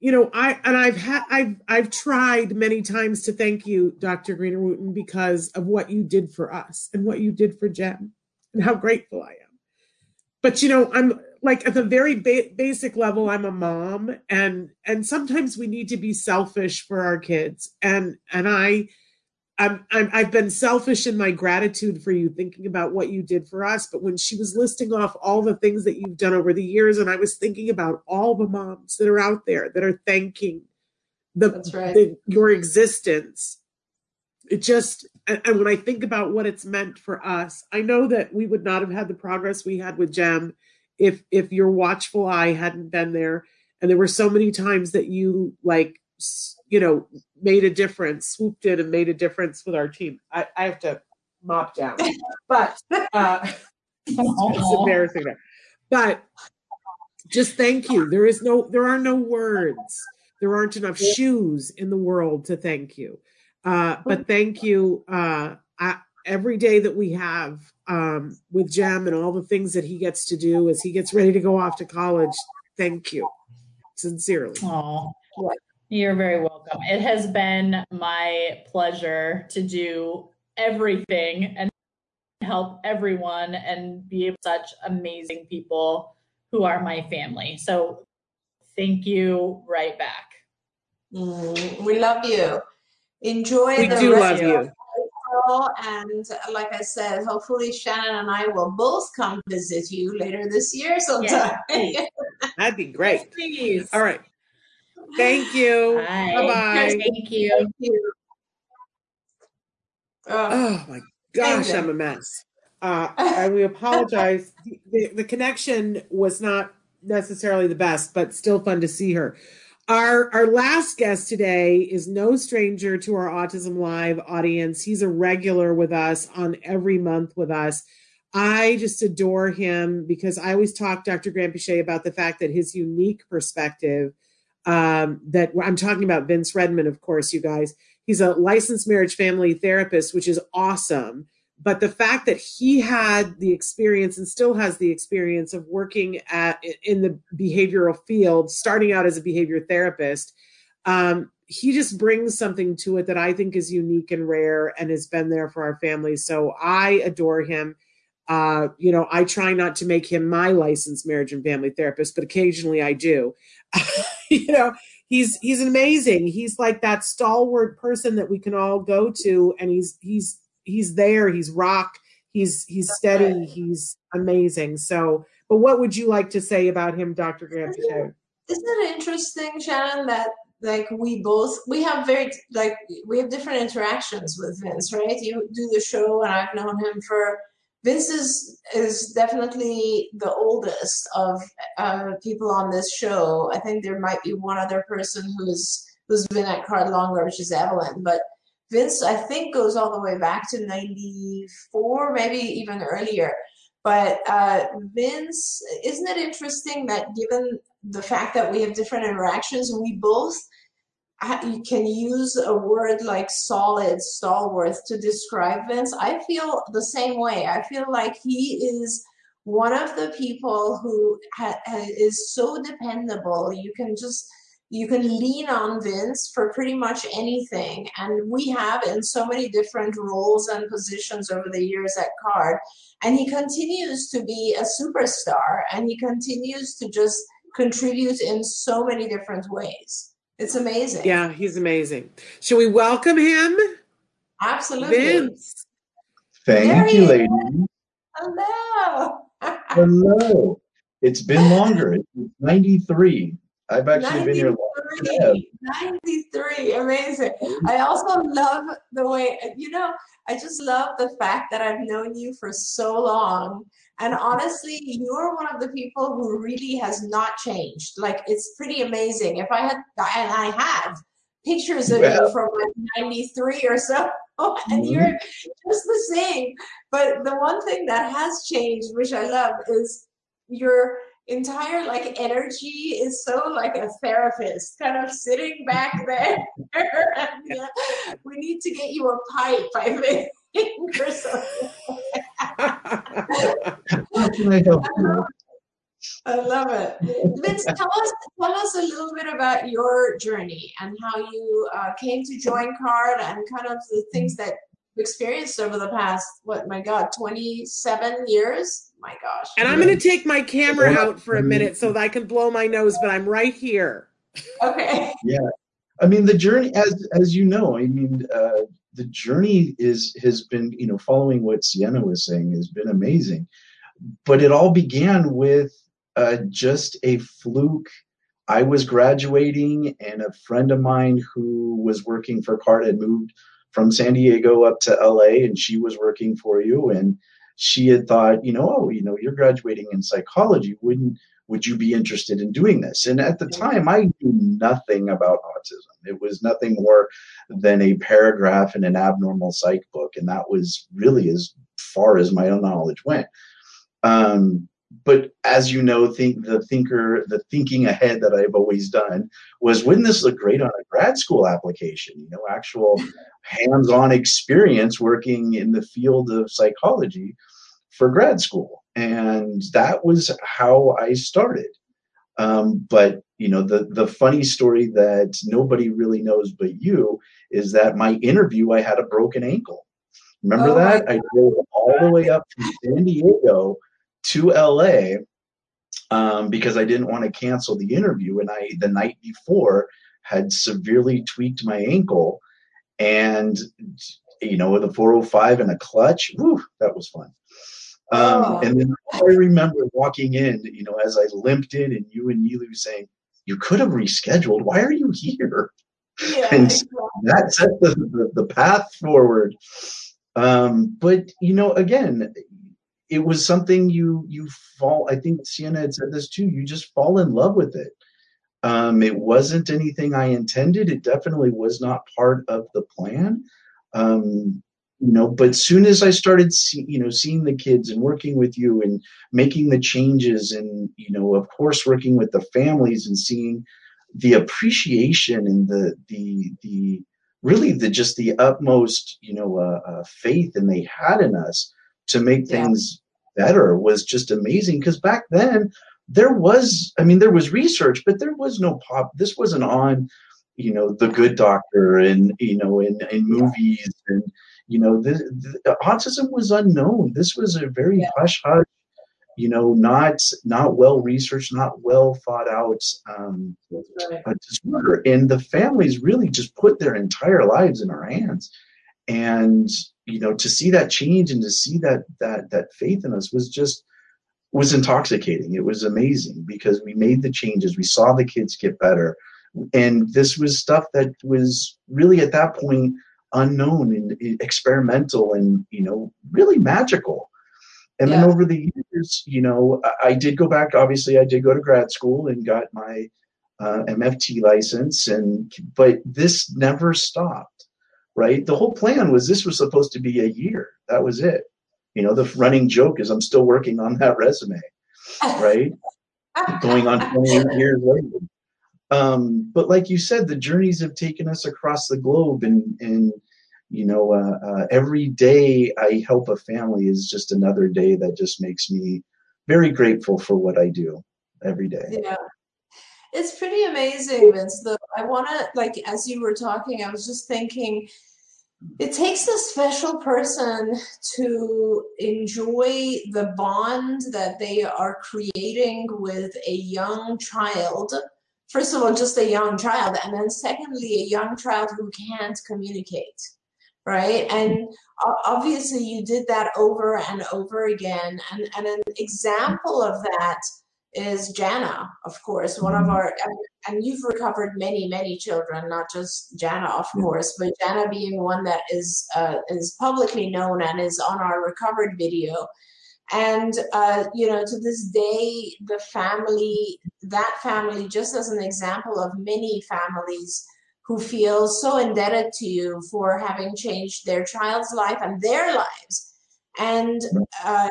you know, I and I've had I've I've tried many times to thank you, Dr. Greener Wooten, because of what you did for us and what you did for Jem and how grateful I am. But you know, I'm like at the very ba- basic level, I'm a mom, and and sometimes we need to be selfish for our kids, and and I I'm, I'm I've been selfish in my gratitude for you, thinking about what you did for us. But when she was listing off all the things that you've done over the years, and I was thinking about all the moms that are out there that are thanking the, right. the your existence, it just and, and when I think about what it's meant for us, I know that we would not have had the progress we had with Jem if if your watchful eye hadn't been there. And there were so many times that you like you know, made a difference, swooped in and made a difference with our team. I, I have to mop down, [LAUGHS] but uh, it's embarrassing. There. But just thank you. There is no, there are no words. There aren't enough shoes in the world to thank you. Uh, but thank you. Uh, I, every day that we have um, with Jem and all the things that he gets to do as he gets ready to go off to college. Thank you, sincerely. Oh, you're very welcome. It has been my pleasure to do everything and help everyone and be such amazing people who are my family. So thank you right back. Mm, we love you. Enjoy we the do love you. And like I said, hopefully Shannon and I will both come visit you later this year sometime. Yeah. [LAUGHS] That'd be great. Please. All right. Thank you. Bye. Bye-bye. Thank you. Thank you. Oh my gosh, I'm a mess. Uh, I, we apologize. the, the, the connection was not necessarily the best, but still fun to see her. Our our last guest today is no stranger to our Autism Live audience. He's a regular with us on every month with us. I just adore him because I always talk Dr. Granpeesheh about the fact that his unique perspective um, that I'm talking about Vince Redmond, of course, you guys. He's a licensed marriage family therapist, which is awesome. But the fact that he had the experience and still has the experience of working at in the behavioral field, starting out as a behavior therapist, um, he just brings something to it that I think is unique and rare and has been there for our family. So I adore him. Uh, you know, I try not to make him my licensed marriage and family therapist, but occasionally I do. [LAUGHS] [LAUGHS] you know, he's he's amazing. He's like that stalwart person that we can all go to, and he's he's he's there. He's rock. He's he's steady. He's amazing. So, but what would you like to say about him, Dr. Grant? Isn't it interesting, Shannon, that like we both we have very like we have different interactions with Vince, right? You do the show, and I've known him for Vince is is definitely the oldest of uh, people on this show. I think there might be one other person who's who's been at Card longer, which is Evelyn. But Vince, I think, goes all the way back to '94, maybe even earlier. But uh, Vince, isn't it interesting that given the fact that we have different interactions, we both you can use a word like solid, stalwart to describe Vince. I feel the same way. I feel like he is one of the people who ha- is so dependable. You can just you can lean on Vince for pretty much anything. And we have in so many different roles and positions over the years at Card. And he continues to be a superstar and he continues to just contribute in so many different ways. It's amazing. Yeah, he's amazing. Should we welcome him? Absolutely. Vince. Thank you, ladies. Hello. Hello. It's been [LAUGHS] longer. It's 93. I've actually 93, been here longer. 93. Amazing. I also love the way, you know, I just love the fact that I've known you for so long and honestly, you're one of the people who really has not changed. Like it's pretty amazing. If I had, and I have pictures of you from like 93 or so, [LAUGHS] and mm-hmm. you're just the same. But the one thing that has changed, which I love, is your entire like energy is so like a therapist kind of sitting back [LAUGHS] there and, yeah, we need to get you a pipe i think [LAUGHS] or something I love it. Vince, tell us tell us a little bit about your journey and how you uh, came to join Card and kind of the things that you experienced over the past what my God, twenty seven years. My gosh. And I'm going to take my camera out for a minute so that I can blow my nose, but I'm right here. Okay. Yeah. I mean, the journey, as as you know, I mean, uh, the journey is has been you know following what Sienna was saying has been amazing, but it all began with uh, just a fluke. I was graduating, and a friend of mine who was working for CARD had moved from San Diego up to LA, and she was working for you, and she had thought, you know, oh, you know, you're graduating in psychology, wouldn't would you be interested in doing this? And at the time, I knew nothing about autism. It was nothing more than a paragraph in an abnormal psych book, and that was really as far as my own knowledge went. Um, but as you know, think the thinker, the thinking ahead that I've always done was, wouldn't this look great on a grad school application? You know, actual [LAUGHS] hands-on experience working in the field of psychology for grad school and that was how I started. Um, but you know, the the funny story that nobody really knows but you is that my interview I had a broken ankle. Remember oh that? I drove all the way up from San Diego to LA um, because I didn't want to cancel the interview, and I the night before had severely tweaked my ankle, and you know, with a 405 and a clutch, whew, that was fun. Um, oh. And then I remember walking in, you know, as I limped in, and you and Nilu saying, "You could have rescheduled. Why are you here?" Yeah, and exactly. that set the, the, the path forward. Um, but you know, again, it was something you you fall. I think Sienna had said this too. You just fall in love with it. Um, it wasn't anything I intended. It definitely was not part of the plan. Um, you know but soon as i started see, you know seeing the kids and working with you and making the changes and you know of course working with the families and seeing the appreciation and the the the really the just the utmost you know uh, uh, faith and they had in us to make things yeah. better was just amazing because back then there was i mean there was research but there was no pop this wasn't on you know the good doctor and you know in in movies and you know, the, the, autism was unknown. This was a very yeah. hush hush, you know, not not well researched, not well thought out um, right. disorder, and the families really just put their entire lives in our hands, and you know, to see that change and to see that that that faith in us was just was intoxicating. It was amazing because we made the changes, we saw the kids get better, and this was stuff that was really at that point unknown and experimental and you know really magical. And Yeah. then over the years you know I, I did go back obviously i did go to grad school and got my uh, mft license and but this never stopped right? The whole plan was this was supposed to be a year. That was it. You know the running joke is i'm still working on that resume right? [LAUGHS] Going on 28 years later. Um, but like you said, the journeys have taken us across the globe, and and you know, uh, uh, every day I help a family is just another day that just makes me very grateful for what I do every day. Yeah. It's pretty amazing, Vince. Though I want to, like, as you were talking, I was just thinking it takes a special person to enjoy the bond that they are creating with a young child. First of all, just a young child, and then secondly, a young child who can't communicate, right? And obviously, you did that over and over again. And, and an example of that is Jana, of course, one of our, and, and you've recovered many, many children, not just Jana, of course, but Jana being one that is uh, is publicly known and is on our recovered video. And uh, you know, to this day, the family, that family, just as an example of many families who feel so indebted to you for having changed their child's life and their lives. And uh,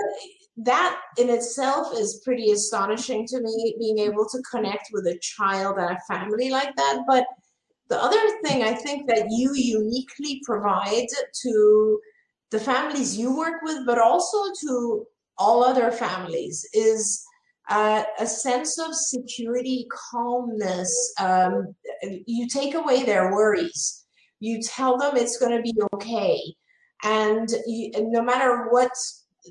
that in itself is pretty astonishing to me, being able to connect with a child and a family like that. But the other thing I think that you uniquely provide to the families you work with, but also to all other families, is uh, a sense of security, calmness. Um, you take away their worries. You tell them it's going to be okay, and, you, and no matter what,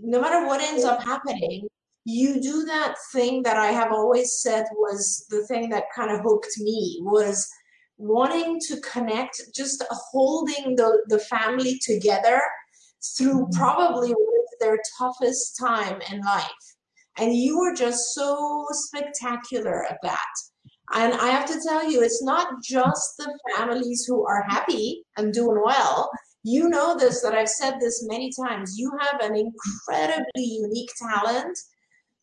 no matter what ends up happening, you do that thing that I have always said was the thing that kind of hooked me was wanting to connect, just holding the, the family together through probably what is their toughest time in life. And you were just so spectacular at that. And I have to tell you, it's not just the families who are happy and doing well. You know this, that I've said this many times. You have an incredibly unique talent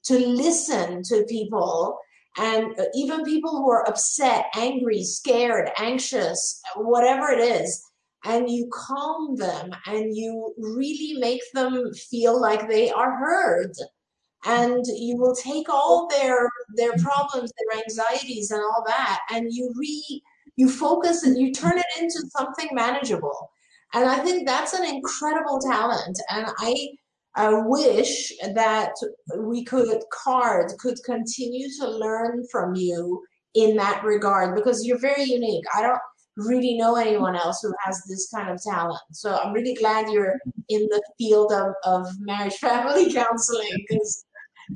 to listen to people and uh, even people who are upset, angry, scared, anxious, whatever it is, and you calm them and you really make them feel like they are heard. And you will take all their their problems, their anxieties, and all that, and you re you focus and you turn it into something manageable. And I think that's an incredible talent. And I I wish that we could, CARD could continue to learn from you in that regard because you're very unique. I don't really know anyone else who has this kind of talent. So I'm really glad you're in the field of, of marriage [LAUGHS] family counseling because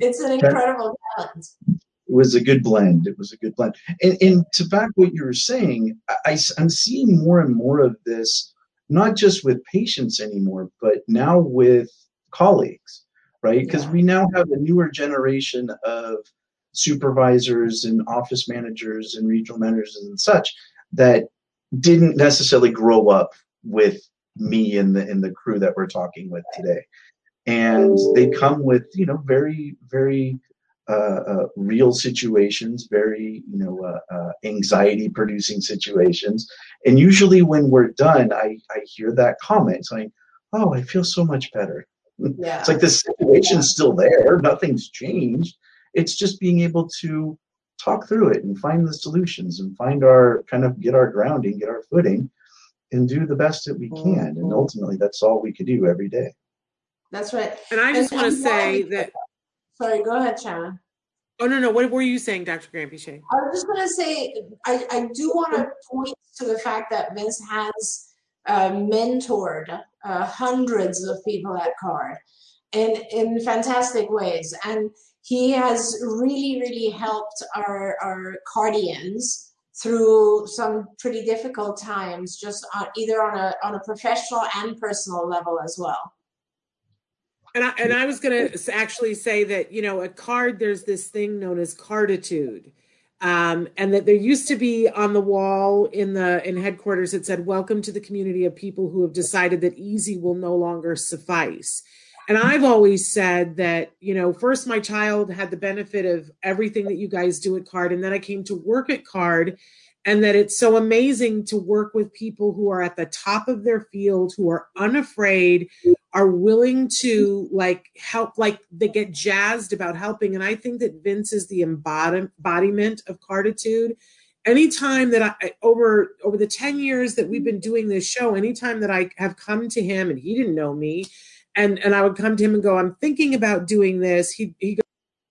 it's an incredible talent. It was a good blend. It was a good blend. And, and to back what you were saying, I, I'm seeing more and more of this, not just with patients anymore, but now with colleagues, right? Because Yeah. we now have a newer generation of supervisors and office managers and regional managers and such that didn't necessarily grow up with me and the in the crew that we're talking with today. And they come with you know very very uh, uh, real situations very you know uh, uh, anxiety producing situations. And usually when we're done i i hear that comment. Saying oh i feel so much better. Yeah. it's like the situation's still there. Nothing's changed. It's just being able to talk through it and find the solutions and find our kind of get our grounding get our footing and do the best that we can and ultimately that's all we can do every day That's right. And I just want to say why- that. Sorry, go ahead, Shannon. Oh no, no. What were you saying, Dr. Granpeesheh? I was just going to say, I, I do want to point to the fact that Vince has uh, mentored uh, hundreds of people at CARD. in in fantastic ways. And he has really, really helped our our Cardians through some pretty difficult times, just on, either on a on a professional and personal level as well. And I, and I was going to actually say that you know at card there's this thing known as carditude, um, and that there used to be on the wall in the in headquarters it said welcome to the community of people who have decided that easy will no longer suffice and i've always said that you know first my child had the benefit of everything that you guys do at card and then i came to work at card and that it's so amazing to work with people who are at the top of their field who are unafraid are willing to like help like they get jazzed about helping. And i think that vince is the embodiment of carditude. Anytime that i over over the 10 years that we've been doing this show anytime that i have come to him and he didn't know me and and i would come to him and go i'm thinking about doing this he he goes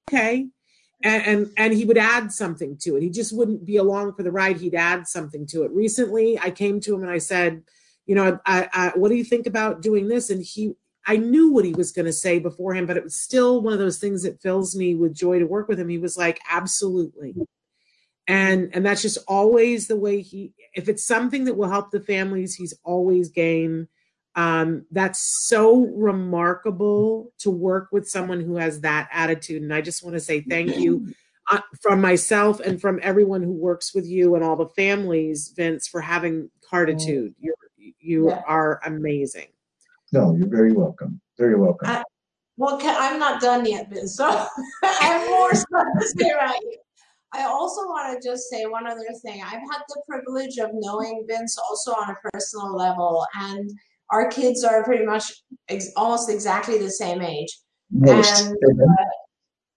okay and, and, and he would add something to it. He just wouldn't be along for the ride. He'd add something to it. Recently, I came to him and I said, you know, I, I, what do you think about doing this? And he, I knew what he was going to say beforehand, but it was still one of those things that fills me with joy to work with him. He was like, absolutely. And, and that's just always the way he, if it's something that will help the families, he's always game. Um, that's so remarkable to work with someone who has that attitude. And I just want to say thank you uh, from myself and from everyone who works with you and all the families, Vince, for having carditude. You're, you Yeah. are amazing. No, you're very welcome. Very welcome. I- Well, Ca- I'm not done yet, Vince, so [LAUGHS] I have more stuff to say about you. I also want to just say one other thing. I've had the privilege of knowing Vince also on a personal level, and our kids are pretty much ex- almost exactly the same age. Most. and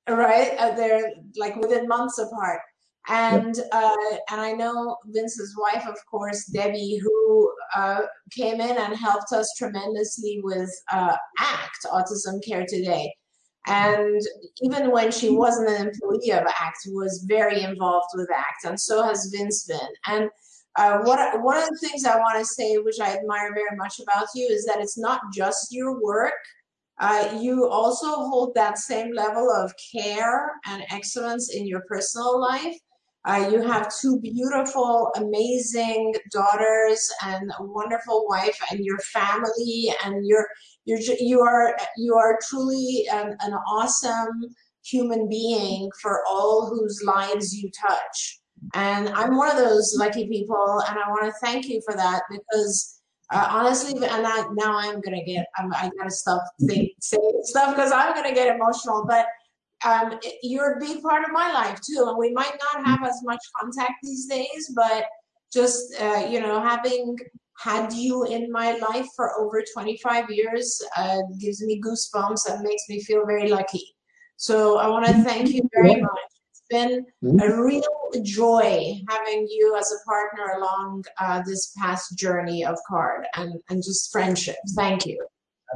uh, right uh, they're like within months apart and uh, and i know vince's wife of course debbie who uh, came in and helped us tremendously with uh, act autism care today and even when she wasn't an employee of act was very involved with act and so has vince been and uh, what one of the things i want to say which i admire very much about you is that it's not just your work uh, you also hold that same level of care and excellence in your personal life. Uh, you have two beautiful, amazing daughters and a wonderful wife, and your family, and you're you're you are you are truly an, an awesome human being for all whose lives you touch. And I'm one of those lucky people, and I want to thank you for that because uh, honestly, and I, now I'm gonna get, I'm, I gotta stop saying, stuff because I'm gonna get emotional. But um, it- you're a big part of my life too, and we might not have as much contact these days, but just uh, you know, having had you in my life for over 25 years uh, gives me goosebumps and makes me feel very lucky. So I want to thank you very much. Been a real joy having you as a partner along uh, this past journey of card and, and just friendship. Thank you.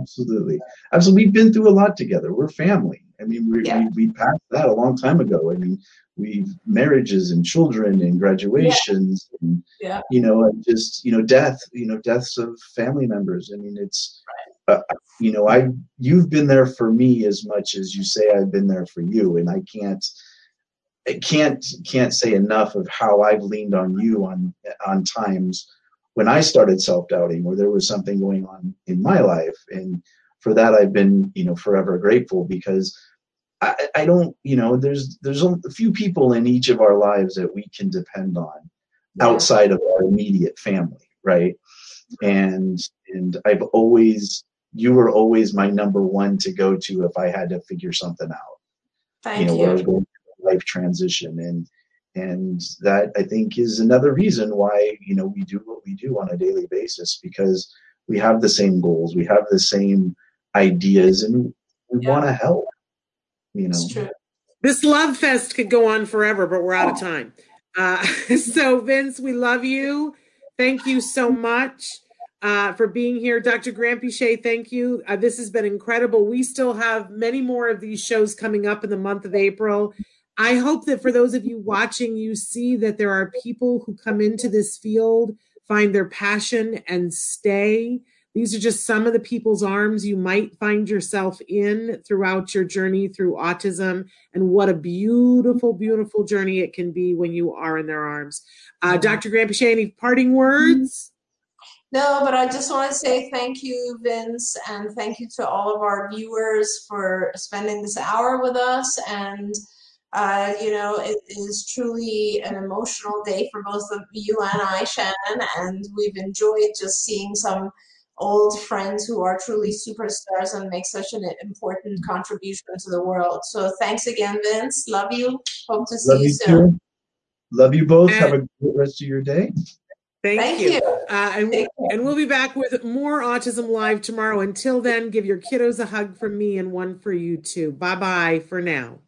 Absolutely. Absolutely. We've been through a lot together. We're family. I mean, we, Yeah. we, we passed that a long time ago. I mean, we've marriages and children and graduations and, Yeah. you know, and just, you know, death, you know, deaths of family members. I mean, it's, uh, you know, I, you've been there for me as much as you say I've been there for you. And I can't, I can't, can't say enough of how I've leaned on you on, on times when I started self doubting or there was something going on in my life. And for that, I've been, you know, forever grateful because I, I don't, you know, there's, there's a few people in each of our lives that we can depend on outside of our immediate family. Right. And, and I've always, you were always my number one to go to if I had to figure something out Thank you know, you. where I was going life transition and and that I think is another reason why, you know, we do what we do on a daily basis because we have the same goals, we have the same ideas and we Yeah. want to help. You know. True. This love fest could go on forever, but we're out of time. Uh, [LAUGHS] so, Vince, we love you. Thank you so much uh, for being here. Dr. Granpeesheh, thank you. Uh, this has been incredible. We still have many more of these shows coming up in the month of April. I hope that for those of you watching, you see that there are people who come into this field, find their passion, and stay. These are just some of the people's arms you might find yourself in throughout your journey through autism. And what a beautiful, beautiful journey it can be when you are in their arms. Uh, Dr. Granpeesheh, any parting words? No, but I just want to say thank you, Vince, and thank you to all of our viewers for spending this hour with us. And, uh, you know, it is truly an emotional day for both of you and I, Shannon, and we've enjoyed just seeing some old friends who are truly superstars and make such an important contribution to the world. So thanks again, Vince. Love you. Hope to see Love you, you soon. too. Love you both. And- Have a great rest of your day. Thank, Thank you. you. Uh, and, Take care. and we'll be back with more Autism Live tomorrow. Until then, give your kiddos a hug from me and one for you too. Bye bye for now.